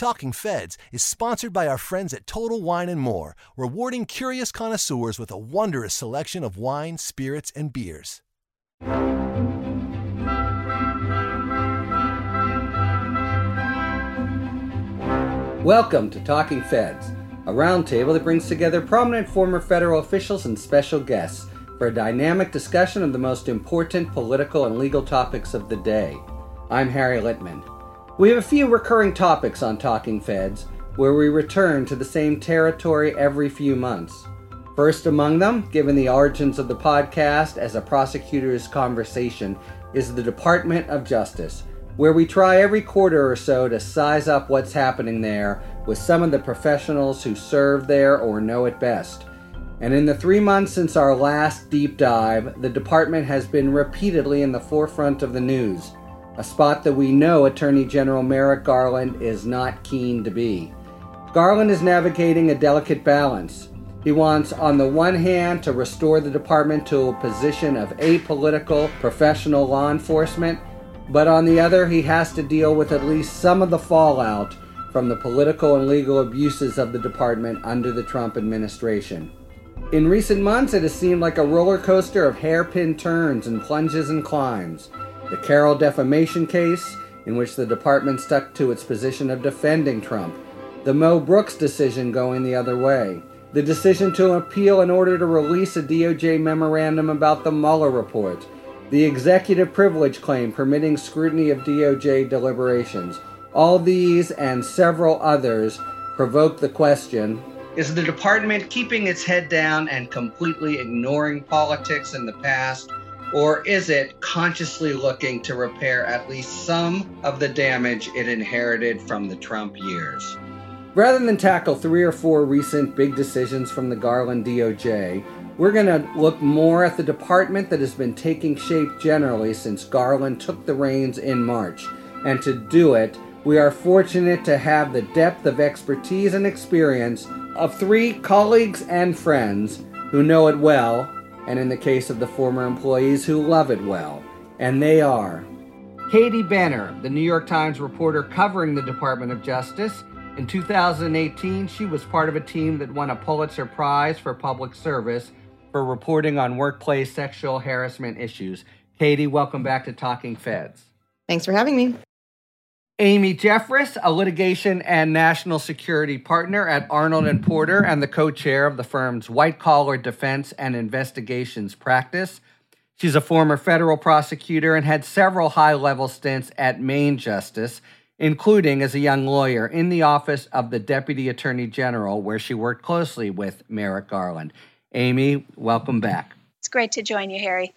Talking Feds is sponsored by our friends at Total Wine and More, rewarding curious connoisseurs with a wondrous selection of wine, spirits, and beers. Welcome to Talking Feds, a roundtable that brings together prominent former federal officials and special guests for a dynamic discussion of the most important political and legal topics of the day. I'm Harry Litman. We have a few recurring topics on Talking Feds, where we return to the same territory every few months. First among them, given the origins of the podcast as a prosecutor's conversation, is the Department of Justice, where we try every quarter or so to size up what's happening there with some of the professionals who serve there or know it best. And in the three months since our last deep dive, the department has been repeatedly in the forefront of the news, a spot that we know Attorney General Merrick Garland is not keen to be. Garland is navigating a delicate balance. He wants, on the one hand, to restore the department to a position of apolitical professional law enforcement but on the other, he has to deal with at least some of the fallout from the political and legal abuses of the department under the Trump administration. In recent months, it has seemed like a roller coaster of hairpin turns and plunges and climbs. The Carroll defamation case, in which the department stuck to its position of defending Trump. The Mo Brooks decision going the other way. The decision to appeal in order to release a DOJ memorandum about the Mueller report the executive privilege claim permitting scrutiny of DOJ deliberations. All these and several others provoke the question Is the department keeping its head down and completely ignoring politics in the past? Or is it consciously looking to repair at least some of the damage it inherited from the Trump years? Rather than tackle three or four recent big decisions from the Garland DOJ, we're going to look more at the department that has been taking shape generally since Garland took the reins in March. And to do it, we are fortunate to have the depth of expertise and experience of three colleagues and friends who know it well, and in the case of the former employees, who love it well. And they are Katie Benner, the New York Times reporter covering the Department of Justice. In 2018, she was part of a team that won a Pulitzer Prize for public service for reporting on workplace sexual harassment issues. Katie, welcome back to Talking Feds. Thanks for having me. Amy Jeffress, a litigation and national security partner at Arnold and Porter and the co-chair of the firm's white collar defense and investigations practice. She's a former federal prosecutor and had several high-level stints at Main Justice, including as a young lawyer in the office of the Deputy Attorney General where she worked closely with Merrick Garland. Amy, welcome back. It's great to join you, Harry.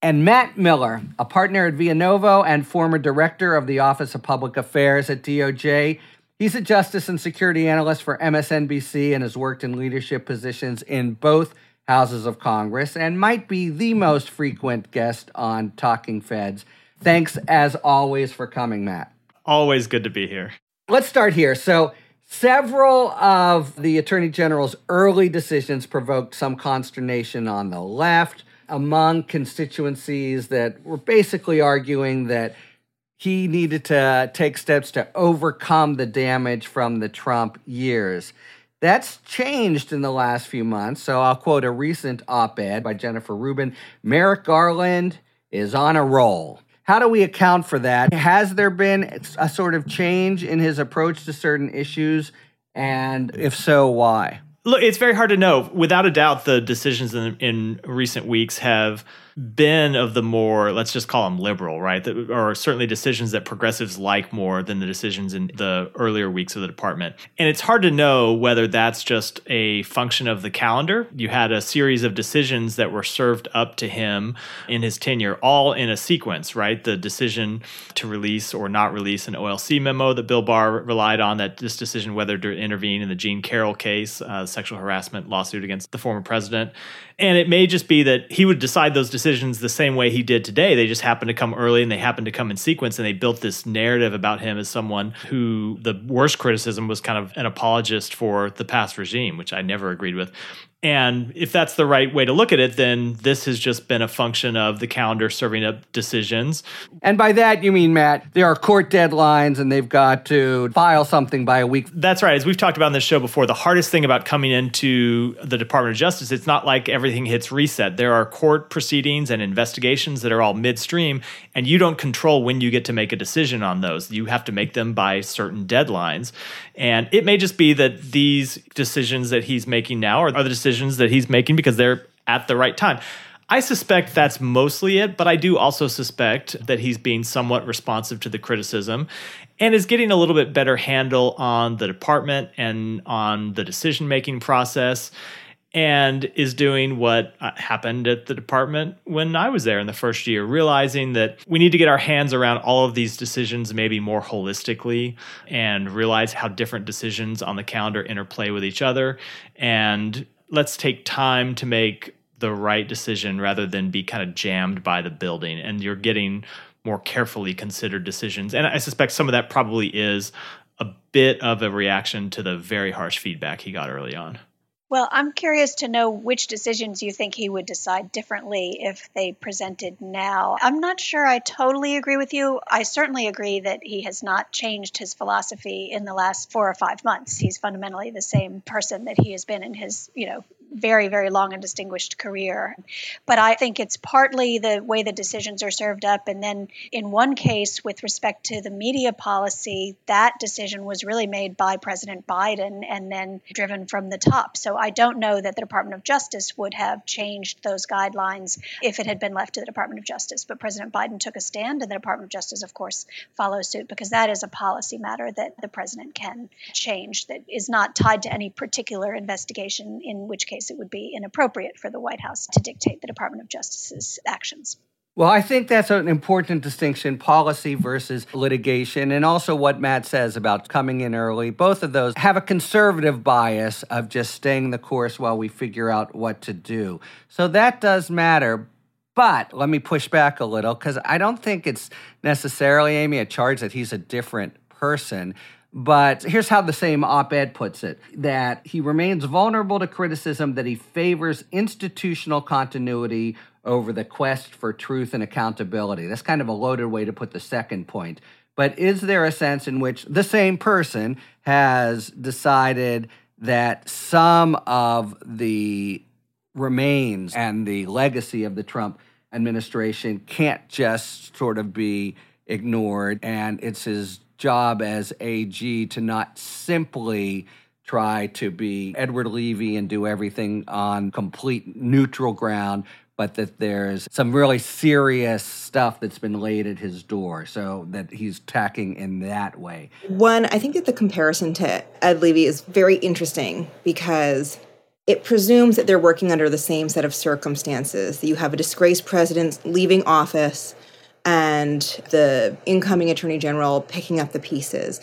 And Matt Miller, a partner at Vianovo and former director of the Office of Public Affairs at DOJ. He's a justice and security analyst for MSNBC and has worked in leadership positions in both houses of Congress and might be the most frequent guest on Talking Feds. Thanks, as always, for coming, Matt. Always good to be here. Let's start here. So, Several of the Attorney General's early decisions provoked some consternation on the left among constituencies that were basically arguing that he needed to take steps to overcome the damage from the Trump years. That's changed in the last few months. So I'll quote a recent op ed by Jennifer Rubin Merrick Garland is on a roll. How do we account for that? Has there been a sort of change in his approach to certain issues? And if so, why? Look, it's very hard to know. Without a doubt, the decisions in, in recent weeks have been of the more let's just call them liberal right? That, or certainly decisions that progressives like more than the decisions in the earlier weeks of the department. And it's hard to know whether that's just a function of the calendar. You had a series of decisions that were served up to him in his tenure all in a sequence right? The decision to release or not release an olc memo that bill barr relied on that this decision whether to intervene in the Jean carroll case uh, sexual harassment lawsuit against the former president and it may just be that he would decide those decisions the same way he did today. They just happen to come early and they happen to come in sequence. And they built this narrative about him as someone who the worst criticism was kind of an apologist for the past regime, which I never agreed with. And if that's the right way to look at it, then this has just been a function of the calendar serving up decisions. And by that, you mean, Matt, there are court deadlines and they've got to file something by a week. That's right. As we've talked about on this show before, the hardest thing about coming into the Department of Justice, it's not like everything hits reset. There are court proceedings and investigations that are all midstream, and you don't control when you get to make a decision on those. You have to make them by certain deadlines. And it may just be that these decisions that he's making now are, the decisions that he's making because they're at the right time. I suspect that's mostly it, but I do also suspect that he's being somewhat responsive to the criticism and is getting a little bit better handle on the department and on the decision making process and is doing what uh, happened at the department when I was there in the first year, realizing that we need to get our hands around all of these decisions maybe more holistically and realize how different decisions on the calendar interplay with each other. And let's take time to make the right decision rather than be kind of jammed by the building. And you're getting more carefully considered decisions. And I suspect some of that probably is a bit of a reaction to the very harsh feedback he got early on. Well, I'm curious to know which decisions you think he would decide differently if they presented now. I'm not sure I totally agree with you. I certainly agree that he has not changed his philosophy in the last four or five months. He's fundamentally the same person that he has been in his, you know, very, very long and distinguished career. But I think it's partly the way the decisions are served up. And then in one case, with respect to the media policy, that decision was really made by President Biden and then driven from the top. So I don't know that the Department of Justice would have changed those guidelines if it had been left to the Department of Justice. But President Biden took a stand, and the Department of Justice, of course, follows suit because that is a policy matter that the president can change that is not tied to any particular investigation, in which case case, it would be inappropriate for the White House to dictate the Department of Justice's actions. Well, I think that's an important distinction policy versus litigation, and also what Matt says about coming in early. Both of those have a conservative bias of just staying the course while we figure out what to do. So that does matter. But let me push back a little because I don't think it's necessarily, Amy, a charge that he's a different person. But here's how the same op ed puts it that he remains vulnerable to criticism that he favors institutional continuity over the quest for truth and accountability. That's kind of a loaded way to put the second point. But is there a sense in which the same person has decided that some of the remains and the legacy of the Trump administration can't just sort of be ignored and it's his job as AG to not simply try to be Edward Levi and do everything on complete neutral ground, but that there's some really serious stuff that's been laid at his door, so that he's tacking in that way. One, I think that the comparison to Ed Levi is very interesting because it presumes that they're working under the same set of circumstances. That you have a disgraced president leaving office and the incoming attorney general picking up the pieces.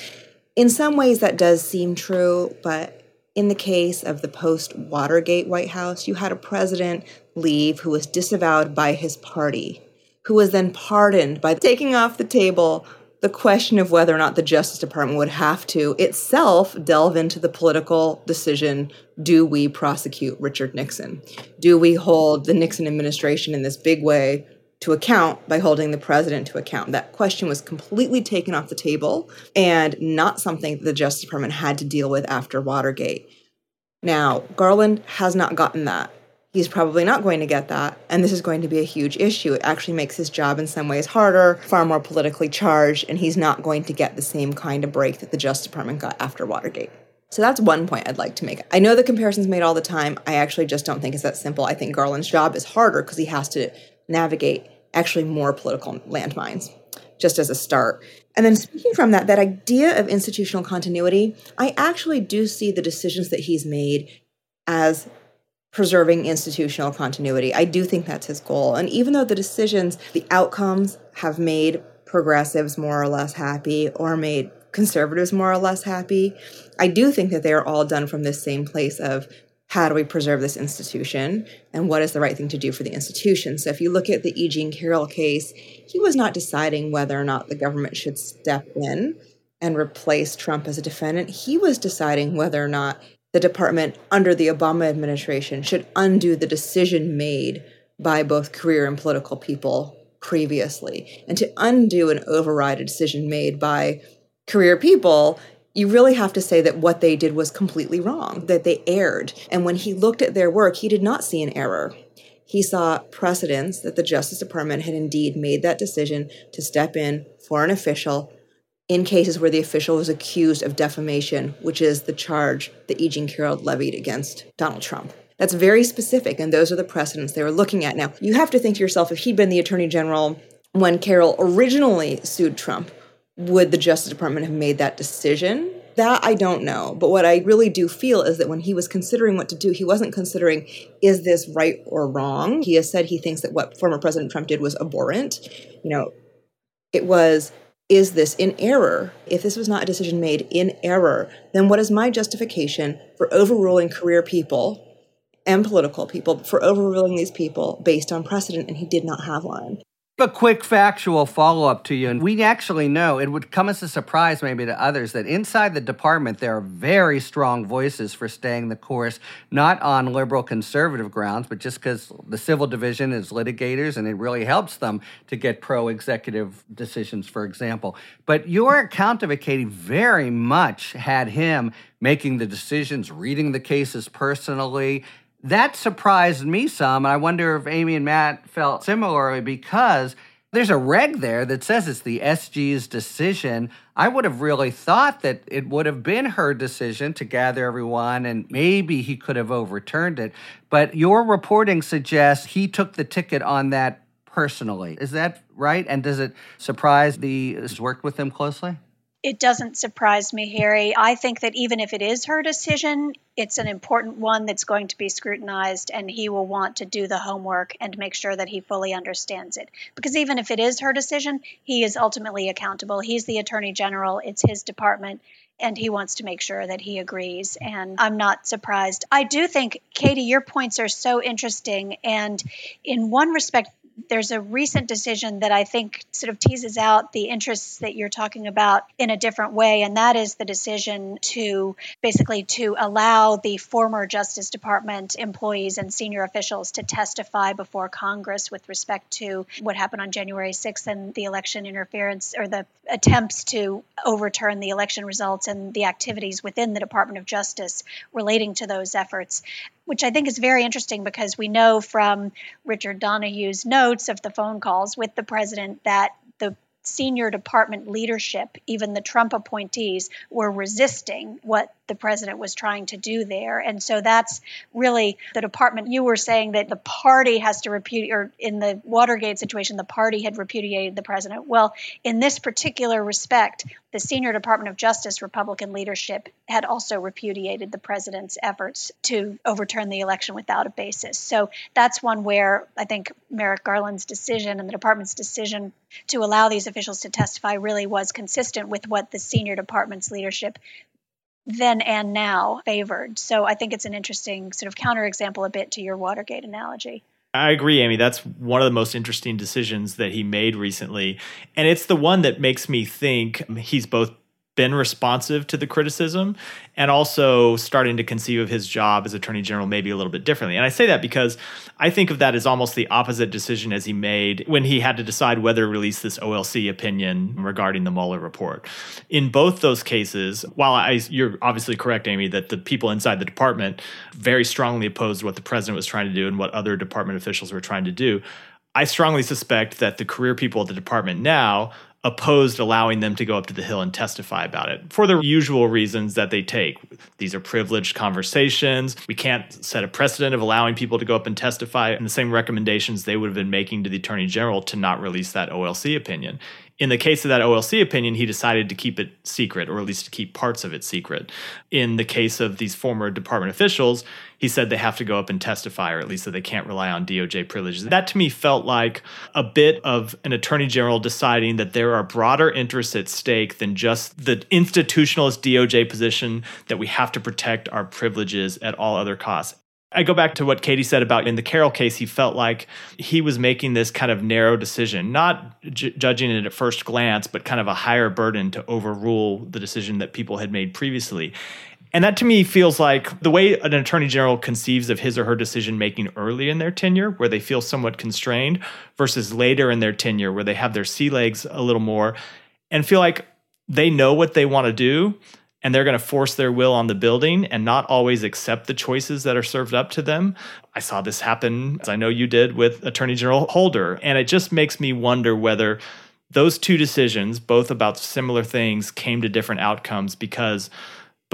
In some ways, that does seem true, but in the case of the post Watergate White House, you had a president leave who was disavowed by his party, who was then pardoned by taking off the table the question of whether or not the Justice Department would have to itself delve into the political decision do we prosecute Richard Nixon? Do we hold the Nixon administration in this big way to account by holding the president to account. That question was completely taken off the table and not something that the Justice Department had to deal with after Watergate. Now, Garland has not gotten that. He's probably not going to get that, and this is going to be a huge issue. It actually makes his job in some ways harder, far more politically charged, and he's not going to get the same kind of break that the Justice Department got after Watergate. So that's one point I'd like to make. I know the comparison's made all the time. I actually just don't think it's that simple. I think Garland's job is harder because he has to navigate actually more political landmines, just as a start. And then speaking from that, that idea of institutional continuity, I actually do see the decisions that he's made as preserving institutional continuity. I do think that's his goal. And even though the decisions, the outcomes have made progressives more or less happy or made conservatives more or less happy, I do think that they are all done from this same place of how do we preserve this institution and what is the right thing to do for the institution. So if you look at the E. Jean Carroll case, he was not deciding whether or not the government should step in and replace Trump as a defendant. He was deciding whether or not the department under the Obama administration should undo the decision made by both career and political people previously. And to undo and override a decision made by career people, you really have to say that what they did was completely wrong, that they erred. And when he looked at their work, he did not see an error. He saw precedents that the Justice Department had indeed made that decision to step in for an official in cases where the official was accused of defamation, which is the charge that E. Jean Carroll levied against Donald Trump. That's very specific, and those are the precedents they were looking at. Now, you have to think to yourself if he'd been the Attorney General when Carroll originally sued Trump, would the Justice Department have made that decision? That I don't know. But what I really do feel is that when he was considering what to do, he wasn't considering, is this right or wrong? He has said he thinks that what former President Trump did was abhorrent. You know, it was, is this in error? If this was not a decision made in error, then what is my justification for overruling career people and political people for overruling these people based on precedent? And he did not have one a quick factual follow up to you. And we actually know it would come as a surprise, maybe to others, that inside the department there are very strong voices for staying the course, not on liberal conservative grounds, but just because the civil division is litigators and it really helps them to get pro executive decisions, for example. But your account of it, Katie, very much had him making the decisions, reading the cases personally that surprised me some. And I wonder if Amy and Matt felt similarly because there's a reg there that says it's the SG's decision. I would have really thought that it would have been her decision to gather everyone and maybe he could have overturned it. But your reporting suggests he took the ticket on that personally. Is that right? And does it surprise the has worked with him closely? It doesn't surprise me, Harry. I think that even if it is her decision, it's an important one that's going to be scrutinized, and he will want to do the homework and make sure that he fully understands it. Because even if it is her decision, he is ultimately accountable. He's the attorney general, it's his department and he wants to make sure that he agrees. And I'm not surprised. I do think, Katie, your points are so interesting. And in one respect, there's a recent decision that I think sort of teases out the interests that you're talking about in a different way, and that is the decision to basically to allow the former Justice Department employees and senior officials to testify before Congress with respect to what happened on January 6th and the election interference or the attempts to overturn the election results and the activities within the Department of Justice relating to those efforts which I think is very interesting because we know from Richard Donoghue's notes of the phone calls with the president that the senior department leadership, even the Trump appointees, were resisting what the president was trying to do there. And so that's really the department. You were saying that the party has to repudiate, or in the Watergate situation, the party had repudiated the president. Well, in this particular respect, the senior Department of Justice Republican leadership had also repudiated the president's efforts to overturn the election without a basis. So that's one where I think Merrick Garland's decision and the department's decision to allow these officials to testify really was consistent with what the senior department's leadership then and now favored. So I think it's an interesting sort of counterexample a bit to your Watergate analogy. I agree, Amy. That's one of the most interesting decisions that he made recently. And it's the one that makes me think he's both been responsive to the criticism and also starting to conceive of his job as attorney general maybe a little bit differently. And I say that because I think of that as almost the opposite decision as he made when he had to decide whether to release this OLC opinion regarding the Mueller report. In both those cases, while I, you're obviously correct, Amy, that the people inside the department very strongly opposed what the president was trying to do and what other department officials were trying to do. I strongly suspect that the career people at the department now opposed allowing them to go up to the Hill and testify about it for the usual reasons that they take. These are privileged conversations. We can't set a precedent of allowing people to go up and testify, and the same recommendations they would have been making to the Attorney General to not release that OLC opinion. In the case of that OLC opinion, he decided to keep it secret, or at least to keep parts of it secret. In the case of these former department officials, he said they have to go up and testify, or at least that they can't rely on DOJ privileges. That to me felt like a bit of an attorney general deciding that there are broader interests at stake than just the institutionalist DOJ position that we have to protect our privileges at all other costs. I go back to what Katie said about in the Carroll case, he felt like he was making this kind of narrow decision, not ju- judging it at first glance, but kind of a higher burden to overrule the decision that people had made previously. And that to me feels like the way an attorney general conceives of his or her decision making early in their tenure, where they feel somewhat constrained, versus later in their tenure, where they have their sea legs a little more and feel like they know what they want to do and they're going to force their will on the building and not always accept the choices that are served up to them. I saw this happen, as I know you did with Attorney General Holder. And it just makes me wonder whether those two decisions, both about similar things, came to different outcomes because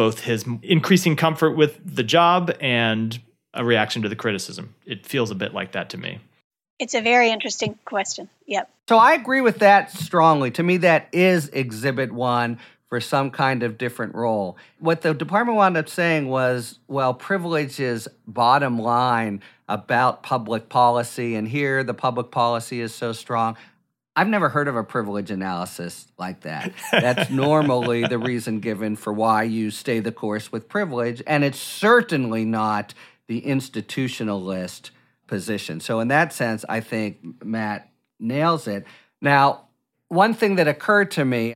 both his increasing comfort with the job and a reaction to the criticism. It feels a bit like that to me. It's a very interesting question. Yep. So I agree with that strongly. To me, that is exhibit one for some kind of different role. What the department wound up saying was, well, privilege is bottom line about public policy, and here the public policy is so strong. I've never heard of a privilege analysis like that. That's normally the reason given for why you stay the course with privilege, and it's certainly not the institutionalist position. So, in that sense, I think Matt nails it. Now, one thing that occurred to me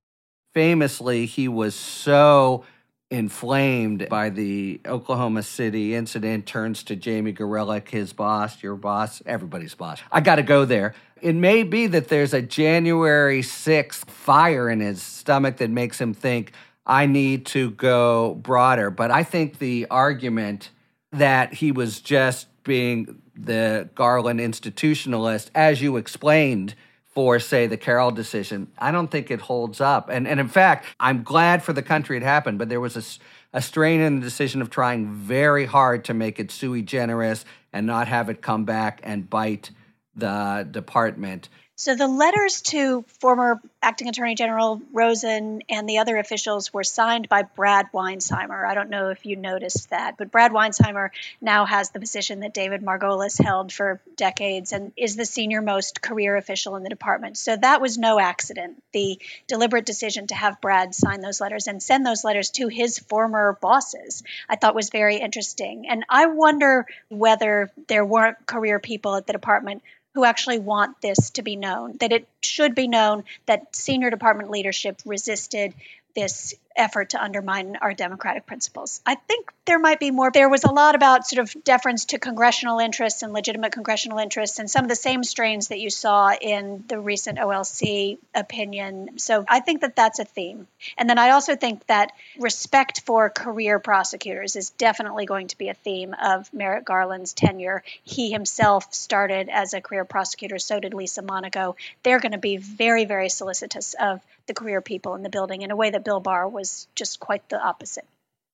famously, he was so inflamed by the Oklahoma City incident, turns to Jamie Gorelick, his boss, your boss, everybody's boss. I got to go there. It may be that there's a January 6th fire in his stomach that makes him think, I need to go broader. But I think the argument that he was just being the Garland institutionalist, as you explained, for, say, the Carroll decision, I don't think it holds up. And, and in fact, I'm glad for the country it happened, but there was a, a strain in the decision of trying very hard to make it sui generis and not have it come back and bite the department. So the letters to former acting attorney general Rosen and the other officials were signed by Brad Weinsheimer. I don't know if you noticed that, but Brad Weinsheimer now has the position that David Margolis held for decades and is the senior most career official in the department. So that was no accident. The deliberate decision to have Brad sign those letters and send those letters to his former bosses, I thought was very interesting. And I wonder whether there weren't career people at the department who actually want this to be known, that it should be known that senior department leadership resisted this effort to undermine our democratic principles. I think there might be more. There was a lot about sort of deference to congressional interests and legitimate congressional interests, and some of the same strains that you saw in the recent OLC opinion. So I think that that's a theme. And then I also think that respect for career prosecutors is definitely going to be a theme of Merrick Garland's tenure. He himself started as a career prosecutor, so did Lisa Monaco. They're going to be very, very solicitous of the career people in the building in a way that Bill Barr was just quite the opposite.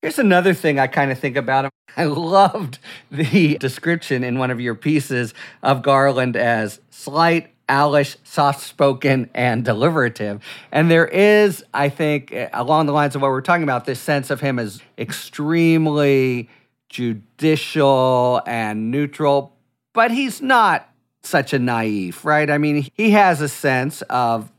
Here's another thing I kind of think about him. I loved the description in one of your pieces of Garland as slight, owlish, soft spoken, and deliberative. And there is, I think, along the lines of what we're talking about, this sense of him as extremely judicial and neutral, but he's not such a naive, right? I mean, he has a sense of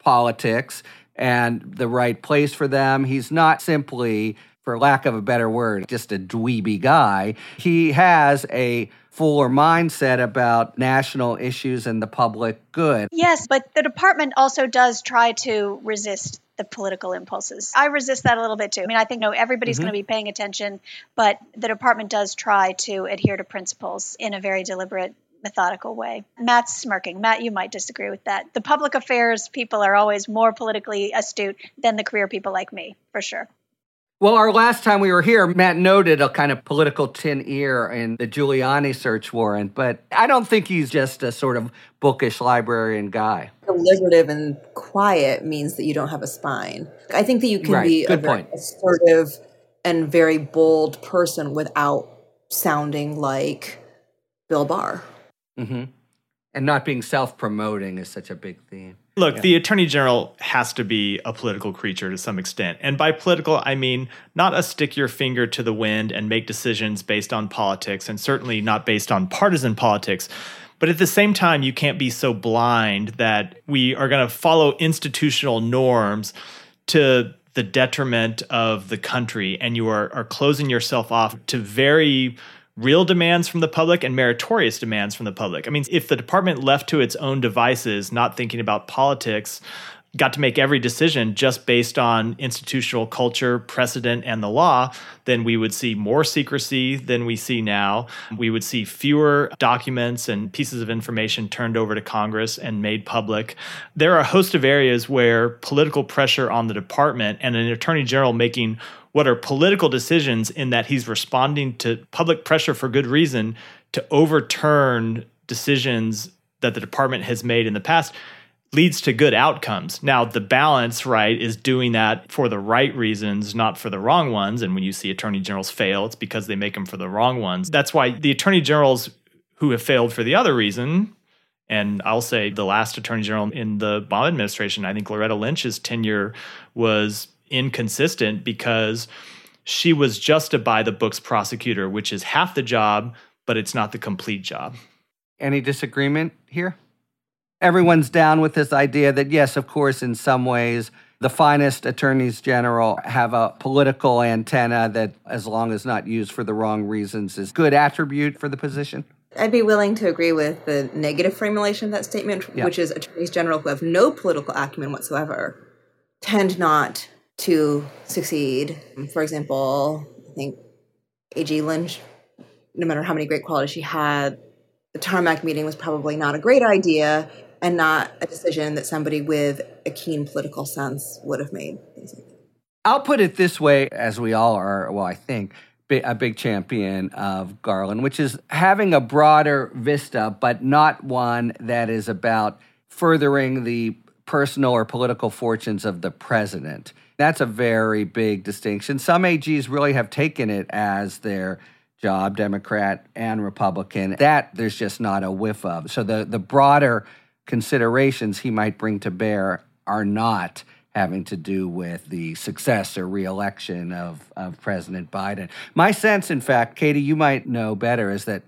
politics and the right place for them. He's not simply, for lack of a better word, just a dweeby guy. He has a fuller mindset about national issues and the public good. Yes, but the department also does try to resist the political impulses. I resist that a little bit too. I mean, I think no, everybody's mm-hmm. going to be paying attention, but the department does try to adhere to principles in a very deliberate methodical way. Matt's smirking. Matt, you might disagree with that. The public affairs people are always more politically astute than the career people like me, for sure. Well, our last time we were here, Matt noted a kind of political tin ear in the Giuliani search warrant, but I don't think he's just a sort of bookish librarian guy. Deliberative and quiet means that you don't have a spine. I think that you can right. be Good a point. assertive and very bold person without sounding like Bill Barr. Mm-hmm. And not being self promoting is such a big theme. Look, yeah. the attorney general has to be a political creature to some extent. And by political, I mean not a stick your finger to the wind and make decisions based on politics, and certainly not based on partisan politics. But at the same time, you can't be so blind that we are going to follow institutional norms to the detriment of the country and you are, are closing yourself off to very real demands from the public and meritorious demands from the public. I mean, if the department left to its own devices, not thinking about politics, got to make every decision just based on institutional culture, precedent, and the law, then we would see more secrecy than we see now. We would see fewer documents and pieces of information turned over to Congress and made public. There are a host of areas where political pressure on the department and an attorney general making what are political decisions in that he's responding to public pressure for good reason to overturn decisions that the department has made in the past leads to good outcomes. Now, the balance, right, is doing that for the right reasons, not for the wrong ones. And when you see attorney generals fail, it's because they make them for the wrong ones. That's why the attorney generals who have failed for the other reason, and I'll say the last attorney general in the Obama administration, I think Loretta Lynch's tenure was inconsistent because she was just a by the books prosecutor, which is half the job, but it's not the complete job. Any disagreement here? Everyone's down with this idea that, yes, of course, in some ways, the finest attorneys general have a political antenna that, as long as not used for the wrong reasons, is good attribute for the position. I'd be willing to agree with the negative formulation of that statement, yeah. which is attorneys general who have no political acumen whatsoever tend not to succeed. Um, for example, I think A.G. Lynch, no matter how many great qualities she had, the tarmac meeting was probably not a great idea and not a decision that somebody with a keen political sense would have made. I'll put it this way, as we all are, well, I think, a big champion of Garland, which is having a broader vista, but not one that is about furthering the personal or political fortunes of the president. That's a very big distinction. Some AGs really have taken it as their job, Democrat and Republican. That there's just not a whiff of. So the, the broader considerations he might bring to bear are not having to do with the success or reelection of, of President Biden. My sense, in fact, Katie, you might know better, is that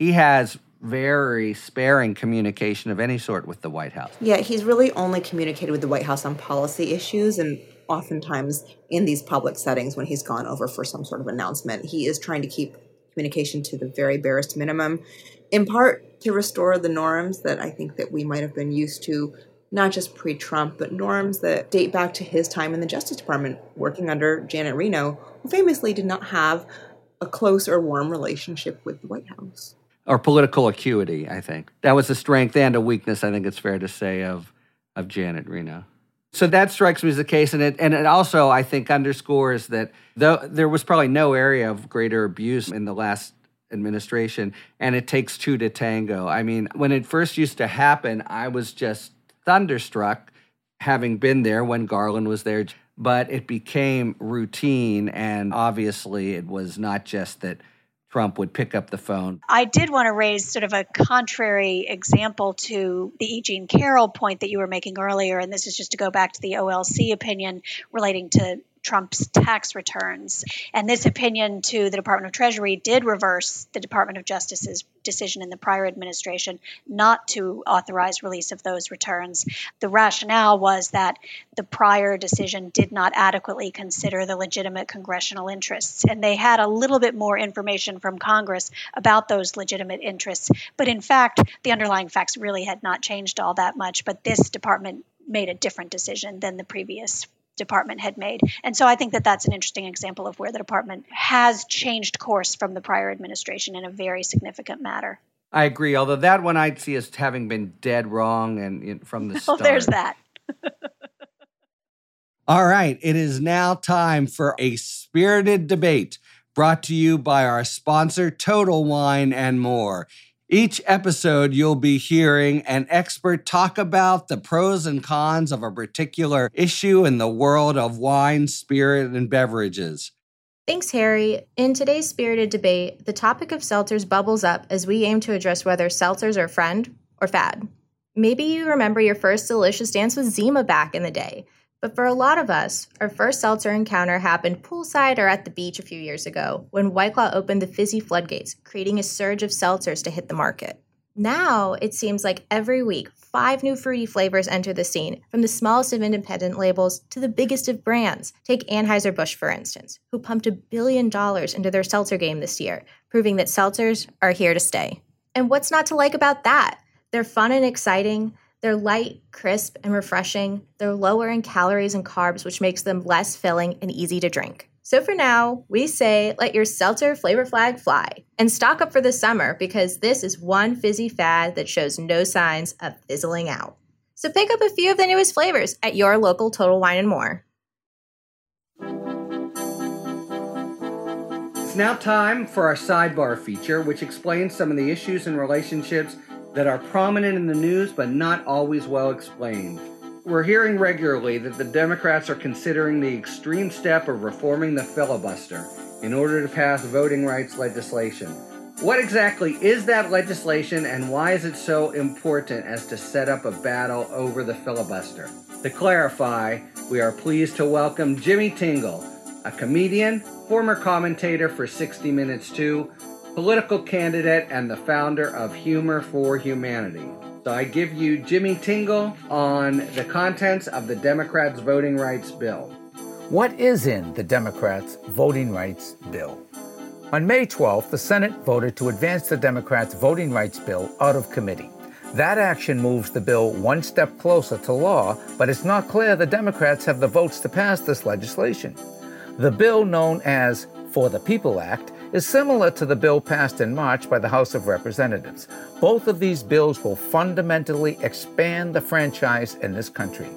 he has very sparing communication of any sort with the White House. Yeah, he's really only communicated with the White House on policy issues and oftentimes in these public settings when he's gone over for some sort of announcement. He is trying to keep communication to the very barest minimum, in part to restore the norms that I think that we might have been used to, not just pre-Trump, but norms that date back to his time in the Justice Department, working under Janet Reno, who famously did not have a close or warm relationship with the White House. Or political acuity, I think. That was a strength and a weakness, I think it's fair to say, of of Janet Reno. So that strikes me as the case, and it and it also I think underscores that though there was probably no area of greater abuse in the last administration, and it takes two to tango. I mean, when it first used to happen, I was just thunderstruck, having been there when Garland was there. But it became routine, and obviously, it was not just that Trump would pick up the phone. I did want to raise sort of a contrary example to the E. Jean Carroll point that you were making earlier, and this is just to go back to the OLC opinion relating to Trump's tax returns. And this opinion to the Department of Treasury did reverse the Department of Justice's decision in the prior administration not to authorize release of those returns. The rationale was that the prior decision did not adequately consider the legitimate congressional interests. And they had a little bit more information from Congress about those legitimate interests. But in fact, the underlying facts really had not changed all that much. But this department made a different decision than the previous department had made. And so I think that that's an interesting example of where the department has changed course from the prior administration in a very significant matter. I agree, although that one I'd see as having been dead wrong and from the start. Oh, there's that. All right, it is now time for a spirited debate brought to you by our sponsor, Total Wine and More. Each episode, you'll be hearing an expert talk about the pros and cons of a particular issue in the world of wine, spirit, and beverages. Thanks, Harry. In today's spirited debate, the topic of seltzers bubbles up as we aim to address whether seltzers are friend or fad. Maybe you remember your first delicious dance with Zima back in the day. But for a lot of us, our first seltzer encounter happened poolside or at the beach a few years ago when White Claw opened the fizzy floodgates, creating a surge of seltzers to hit the market. Now, it seems like every week, five new fruity flavors enter the scene, from the smallest of independent labels to the biggest of brands. Take Anheuser-Busch, for instance, who pumped a billion dollars into their seltzer game this year, proving that seltzers are here to stay. And what's not to like about that? They're fun and exciting, They're light, crisp, and refreshing. They're lower in calories and carbs, which makes them less filling and easy to drink. So for now, we say let your seltzer flavor flag fly and stock up for the summer because this is one fizzy fad that shows no signs of fizzling out. So pick up a few of the newest flavors at your local Total Wine and More. It's now time for our sidebar feature, which explains some of the issues and relationships that are prominent in the news but not always well explained. We're hearing regularly that the Democrats are considering the extreme step of reforming the filibuster in order to pass voting rights legislation. What exactly is that legislation and why is it so important as to set up a battle over the filibuster? To clarify, we are pleased to welcome Jimmy Tingle, a comedian, former commentator for 60 Minutes 2, political candidate, and the founder of Humor for Humanity. So I give you Jimmy Tingle on the contents of the Democrats' voting rights bill. What is in the Democrats' voting rights bill? On May 12th, the Senate voted to advance the Democrats' voting rights bill out of committee. That action moves the bill one step closer to law, but it's not clear the Democrats have the votes to pass this legislation. The bill known as For the People Act is similar to the bill passed in March by the House of Representatives. Both of these bills will fundamentally expand the franchise in this country.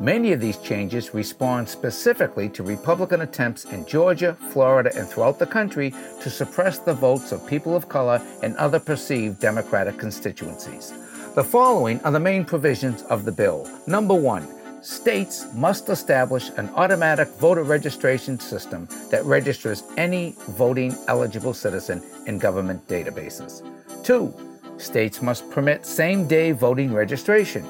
Many of these changes respond specifically to Republican attempts in Georgia, Florida, and throughout the country to suppress the votes of people of color and other perceived Democratic constituencies. The following are the main provisions of the bill. Number one, states must establish an automatic voter registration system that registers any voting eligible citizen in government databases. Two, states must permit same day voting registration.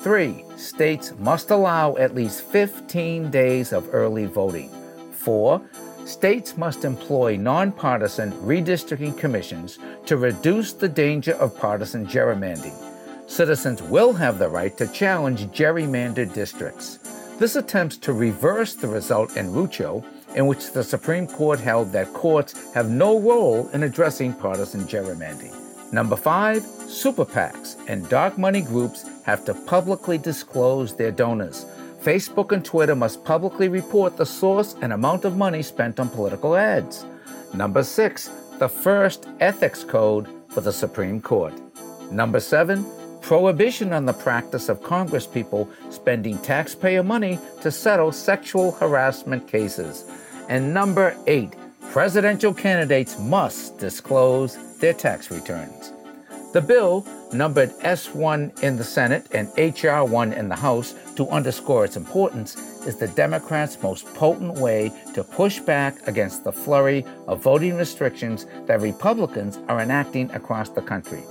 Three, states must allow at least 15 days of early voting. Four, states must employ nonpartisan redistricting commissions to reduce the danger of partisan gerrymandering citizens will have the right to challenge gerrymandered districts. This attempts to reverse the result in Rucho, in which the Supreme Court held that courts have no role in addressing partisan gerrymandering. Number five, super PACs and dark money groups have to publicly disclose their donors. Facebook and Twitter must publicly report the source and amount of money spent on political ads. Number six, the first ethics code for the Supreme Court. Number seven, prohibition on the practice of congresspeople spending taxpayer money to settle sexual harassment cases. And number eight, presidential candidates must disclose their tax returns. The bill, numbered S1 in the Senate and HR 1 in the House to underscore its importance, is the Democrats' most potent way to push back against the flurry of voting restrictions that Republicans are enacting across the country.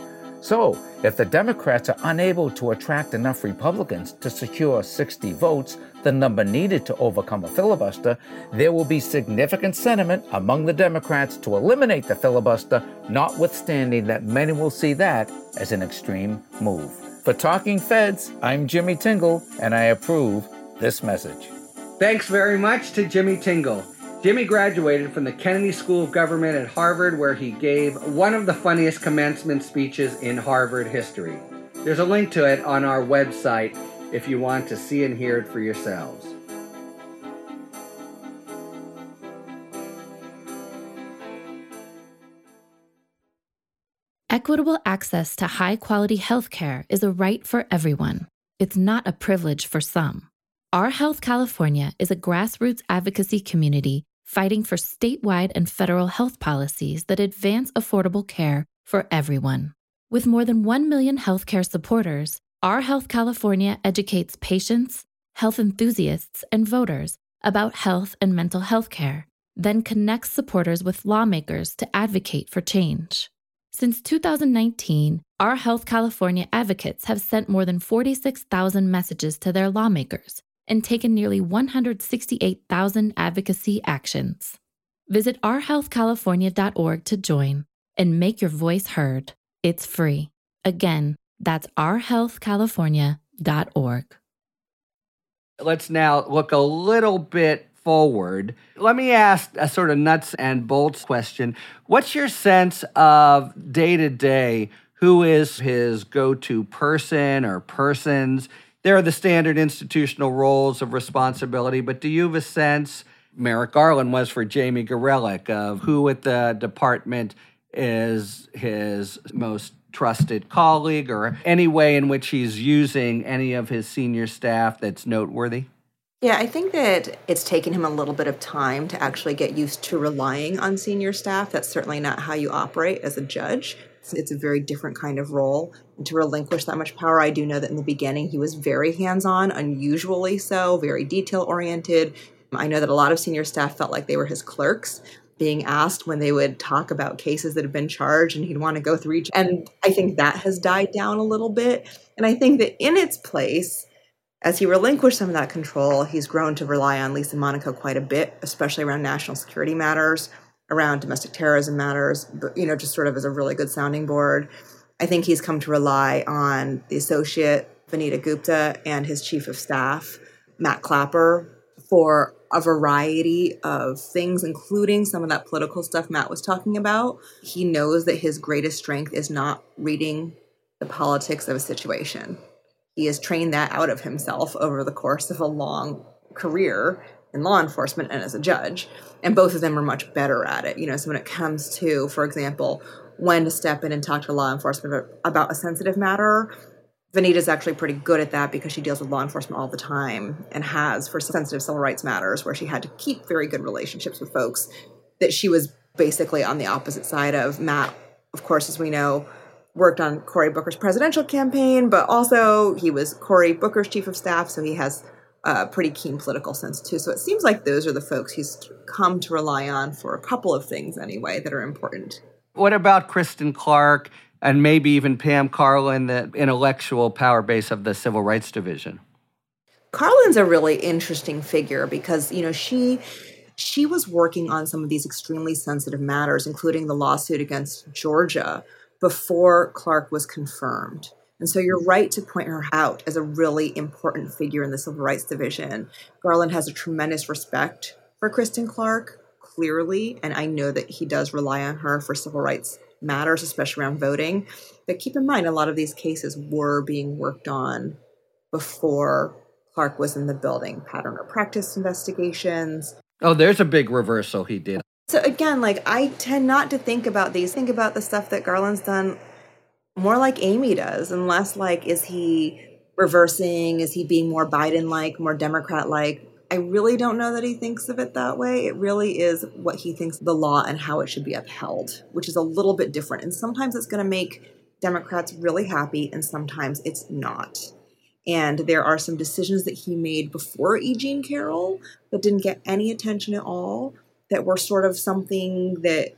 So, if the Democrats are unable to attract enough Republicans to secure 60 votes, the number needed to overcome a filibuster, there will be significant sentiment among the Democrats to eliminate the filibuster, notwithstanding that many will see that as an extreme move. For Talking Feds, I'm Jimmy Tingle, and I approve this message. Thanks very much to Jimmy Tingle. Jimmy graduated from the Kennedy School of Government at Harvard, where he gave one of the funniest commencement speeches in Harvard history. There's a link to it on our website if you want to see and hear it for yourselves. Equitable access to high quality health care is a right for everyone. It's not a privilege for some. Our Health California is a grassroots advocacy community fighting for statewide and federal health policies that advance affordable care for everyone. With more than 1 million healthcare supporters, Our Health California educates patients, health enthusiasts, and voters about health and mental health care, then connects supporters with lawmakers to advocate for change. Since 2019, Our Health California advocates have sent more than 46,000 messages to their lawmakers and taken nearly 168,000 advocacy actions. Visit ourhealthcalifornia.org to join and make your voice heard. It's free. Again, that's ourhealthcalifornia.org. Let's now look a little bit forward. Let me ask a sort of nuts and bolts question. What's your sense of day to day who is his go to person or persons. There are the standard institutional roles of responsibility, but do you have a sense? Merrick Garland was for Jamie Gorelick of who at the department is his most trusted colleague or any way in which he's using any of his senior staff that's noteworthy? Yeah, I think that it's taken him a little bit of time to actually get used to relying on senior staff. That's certainly not how you operate as a judge. It's a very different kind of role. And to relinquish that much power, I do know that in the beginning he was very hands on, unusually so, very detail oriented. I know that a lot of senior staff felt like they were his clerks being asked when they would talk about cases that have been charged and he'd want to go through each. And I think that has died down a little bit. And I think that in its place, as he relinquished some of that control, he's grown to rely on Lisa Monaco quite a bit, especially around national security matters, around domestic terrorism matters, but, you know, just sort of as a really good sounding board. I think he's come to rely on the associate, Vanita Gupta, and his chief of staff, Matt Klapper, for a variety of things, including some of that political stuff Matt was talking about. He knows that his greatest strength is not reading the politics of a situation he has trained that out of himself over the course of a long career in law enforcement and as a judge. And both of them are much better at it. You know, so when it comes to, for example, when to step in and talk to law enforcement about a sensitive matter, Vanita's actually pretty good at that because she deals with law enforcement all the time and has for sensitive civil rights matters where she had to keep very good relationships with folks that she was basically on the opposite side of. Matt, of course, as we know, worked on Cory Booker's presidential campaign, but also he was Cory Booker's chief of staff, so he has a pretty keen political sense too. So it seems like those are the folks he's come to rely on for a couple of things anyway that are important. What about Kristen Clarke and maybe even Pam Karlan, the intellectual power base of the Civil Rights Division? Karlan's a really interesting figure because, you know, she she was working on some of these extremely sensitive matters, including the lawsuit against Georgia, before Clarke was confirmed. And so you're right to point her out as a really important figure in the Civil Rights Division. Garland has a tremendous respect for Kristen Clarke, clearly, and I know that he does rely on her for civil rights matters, especially around voting. But keep in mind, a lot of these cases were being worked on before Clarke was in the building. Pattern or practice investigations. Oh, there's a big reversal he did. So again, like I tend not to think about these. Think about the stuff that Garland's done more like Amy does, and less like is he reversing? Is he being more Biden like, more Democrat like? I really don't know that he thinks of it that way. It really is what he thinks the law and how it should be upheld, which is a little bit different. And sometimes it's going to make Democrats really happy, and sometimes it's not. And there are some decisions that he made before E. Jean Carroll that didn't get any attention at all that were sort of something that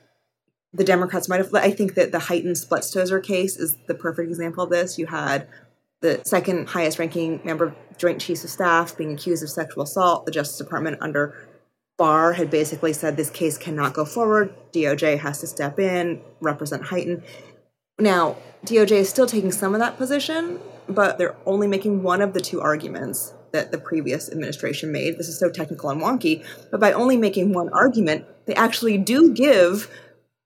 the Democrats might have. I think that the Hyten Spletstoser case is the perfect example of this. You had the second highest ranking member of Joint Chiefs of Staff being accused of sexual assault. The Justice Department under Barr had basically said this case cannot go forward. DOJ has to step in, represent Hyten. Now, DOJ is still taking some of that position, but they're only making one of the two arguments that the previous administration made. This is so technical and wonky, but by only making one argument, they actually do give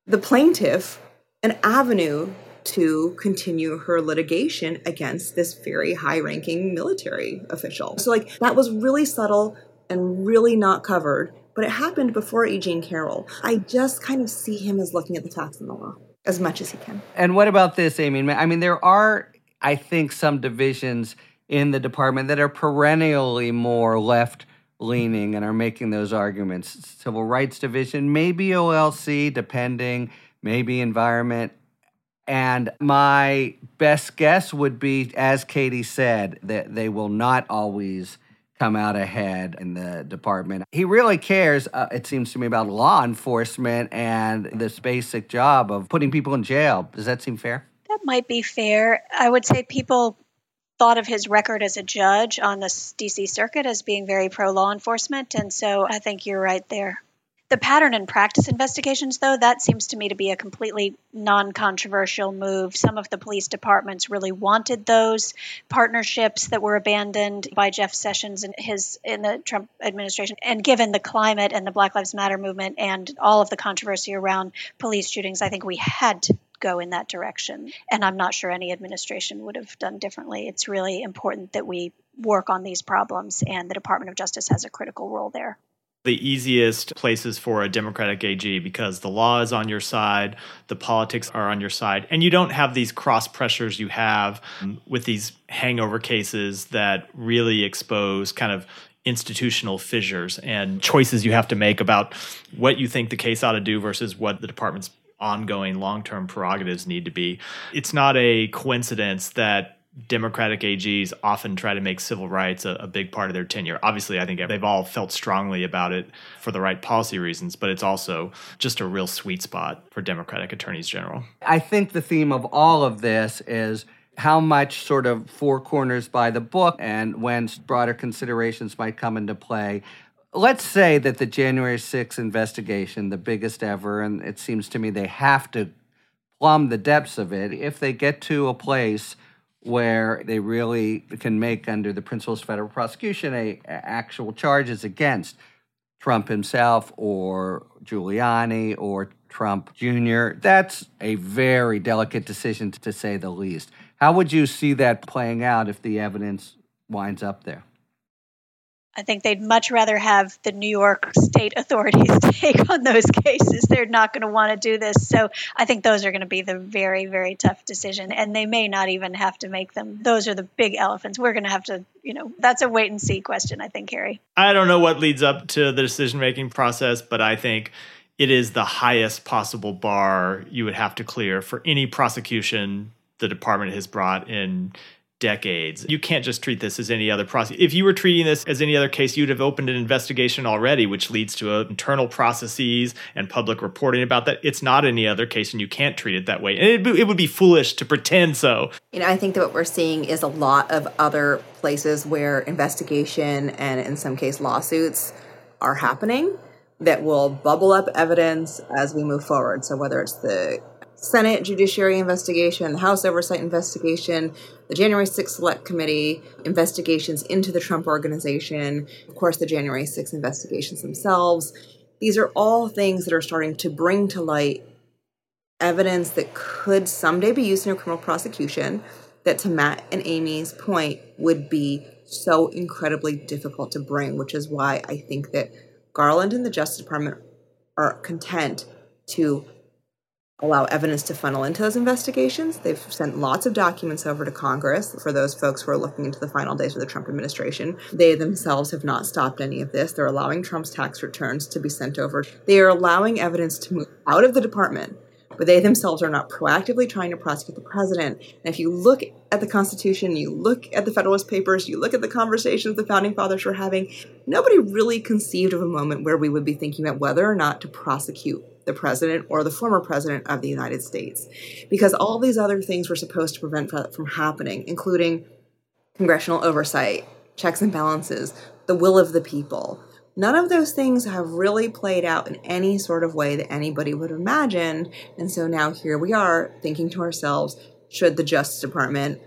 the plaintiff an avenue to continue her litigation against this very high ranking military official. So, like, that was really subtle and really not covered, but it happened before E. Jean Carroll. I just kind of see him as looking at the facts in the law as much as he can. And what about this, Amy? I mean, there are, I think, some divisions in the department that are perennially more left leaning and are making those arguments. Civil Rights Division, maybe OLC, depending, maybe environment. And my best guess would be, as Katie said, that they will not always come out ahead in the department. He really cares, uh, it seems to me, about law enforcement and this basic job of putting people in jail. Does that seem fair? That might be fair. I would say people thought of his record as a judge on the DC circuit as being very pro law enforcement. And so I think you're right there. The pattern and practice investigations, though, that seems to me to be a completely non controversial move. Some of the police departments really wanted those partnerships that were abandoned by Jeff Sessions and his in the Trump administration. And given the climate and the Black Lives Matter movement and all of the controversy around police shootings, I think we had go in that direction. And I'm not sure any administration would have done differently. It's really important that we work on these problems, and the Department of Justice has a critical role there the easiest places for a Democratic AG because the law is on your side, the politics are on your side, and you don't have these cross pressures you have with these hangover cases that really expose kind of institutional fissures and choices you have to make about what you think the case ought to do versus what the department's ongoing long term prerogatives need to be. It's not a coincidence that Democratic AGs often try to make civil rights a, a, big part of their tenure. Obviously, I think they've all felt strongly about it for the right policy reasons, but it's also just a real sweet spot for Democratic attorneys general. I think the theme of all of this is how much sort of four corners by the book and when broader considerations might come into play. Let's say that the January 6th investigation, the biggest ever, and it seems to me they have to plumb the depths of it, if they get to a place where they really can make under the principles of federal prosecution a, a actual charges against Trump himself or Giuliani or Trump Jr. That's a very delicate decision to say the least. How would you see that playing out if the evidence winds up there? I think they'd much rather have the New York state authorities take on those cases. They're not going to want to do this. So I think those are going to be the very, very tough decision. And they may not even have to make them. Those are the big elephants. We're going to have to, you know, that's a wait and see question, I think, Harry. I don't know what leads up to the decision making process, but I think it is the highest possible bar you would have to clear for any prosecution the department has brought in decades. You can't just treat this as any other process. If you were treating this as any other case, you'd have opened an investigation already, which leads to uh, internal processes and public reporting about that. It's not any other case, and you can't treat it that way. And it, it would be foolish to pretend so. You know, I think that what we're seeing is a lot of other places where investigation and, in some case, lawsuits are happening that will bubble up evidence as we move forward. So whether it's the Senate Judiciary investigation, the House Oversight investigation, the January 6th Select Committee investigations into the Trump Organization, of course, the January 6th investigations themselves. These are all things that are starting to bring to light evidence that could someday be used in a criminal prosecution, that to Matt and Amy's point would be so incredibly difficult to bring, which is why I think that Garland and the Justice Department are content to allow evidence to funnel into those investigations. They've sent lots of documents over to Congress for those folks who are looking into the final days of the Trump administration. They themselves have not stopped any of this. They're allowing Trump's tax returns to be sent over. They are allowing evidence to move out of the department, but they themselves are not proactively trying to prosecute the president. And if you look at the Constitution, you look at the Federalist Papers, you look at the conversations the founding fathers were having, nobody really conceived of a moment where we would be thinking about whether or not to prosecute the president or the former president of the United States. Because all these other things were supposed to prevent from happening, including congressional oversight, checks and balances, the will of the people. None of those things have really played out in any sort of way that anybody would imagine. And so now here we are thinking to ourselves should the Justice Department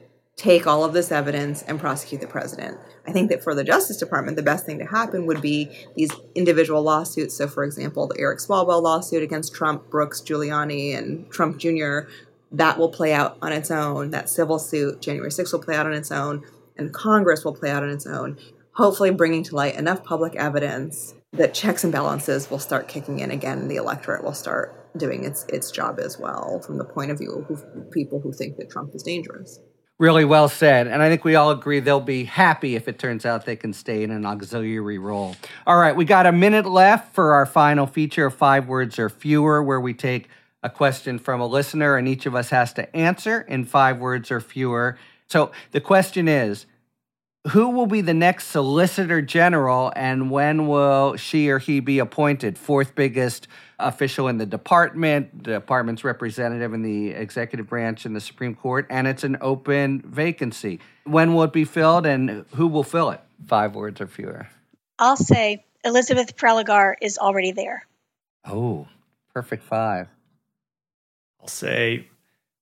take all of this evidence and prosecute the president. I think that for the Justice Department, the best thing to happen would be these individual lawsuits. So, for example, the Eric Swalwell lawsuit against Trump, Brooks, Giuliani, and Trump Jr., that will play out on its own. That civil suit, January 6th, will play out on its own, and Congress will play out on its own, hopefully bringing to light enough public evidence that checks and balances will start kicking in again, and the electorate will start doing its, its job as well from the point of view of people who think that Trump is dangerous. Really well said. And I think we all agree they'll be happy if it turns out they can stay in an auxiliary role. All right, we got a minute left for our final feature of five words or fewer, where we take a question from a listener and each of us has to answer in five words or fewer. So the question is who will be the next Solicitor General and when will she or he be appointed? Fourth biggest official in the department, the department's representative in the executive branch in the Supreme Court, and it's an open vacancy. When will it be filled and who will fill it? Five words or fewer. I'll say Elizabeth Prelogar is already there. Oh, perfect five. I'll say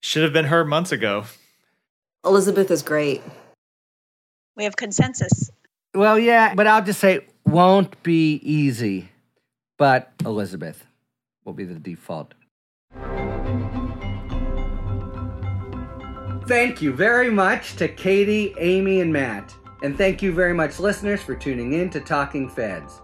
should have been her months ago. Elizabeth is great. We have consensus. Well, yeah, but I'll just say won't be easy, but Elizabeth will be the default. thank you very much to Katie, Amy, and Matt. And thank you very much, listeners, for tuning in to Talking Feds.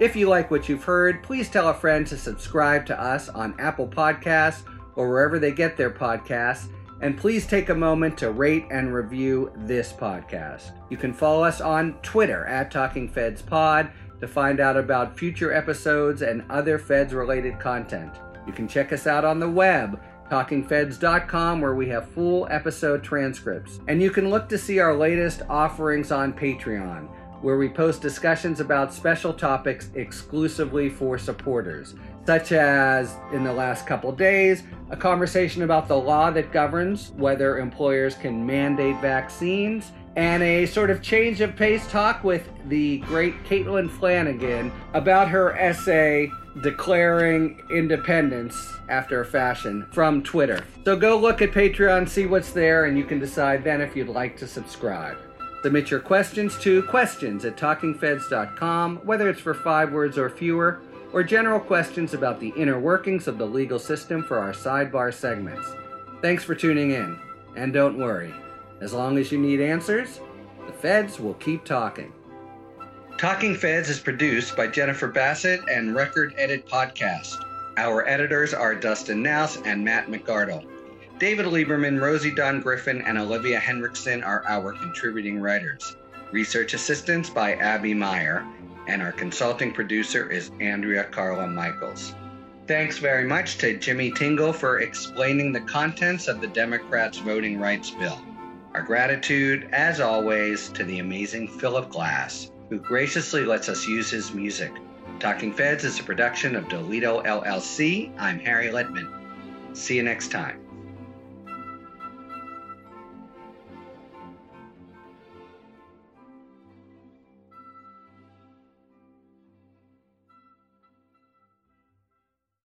If you like what you've heard, please tell a friend to subscribe to us on Apple Podcasts or wherever they get their podcasts. And please take a moment to rate and review this podcast. You can follow us on Twitter at Talking Feds Pod to find out about future episodes and other Feds related content. You can check us out on the web, talkingfeds.com, where we have full episode transcripts. And you can look to see our latest offerings on Patreon, where we post discussions about special topics exclusively for supporters, such as in the last couple days, a conversation about the law that governs whether employers can mandate vaccines and a sort of change of pace talk with the great Caitlin Flanagan about her essay declaring independence after a fashion from Twitter. So go look at Patreon, see what's there, and you can decide then if you'd like to subscribe. Submit your questions to questions at talkingfeds.com, whether it's for five words or fewer, or general questions about the inner workings of the legal system for our sidebar segments. Thanks for tuning in, and don't worry. As long as you need answers, the feds will keep talking. Talking Feds is produced by Jennifer Bassett and Record Edit Podcast. Our editors are Dustin Naus and Matt McArdle. David Lieberman, Rosie Don Griffin, and Olivia Henriksen are our contributing writers. Research assistance by Abby Meyer, and our consulting producer is Andrea Carla Michaels. Thanks very much to Jimmy Tingle for explaining the contents of the Democrats' voting rights bill. Our gratitude, as always, to the amazing Philip Glass, who graciously lets us use his music. Talking Feds is a production of Dolito LLC. I'm Harry Litman. See you next time.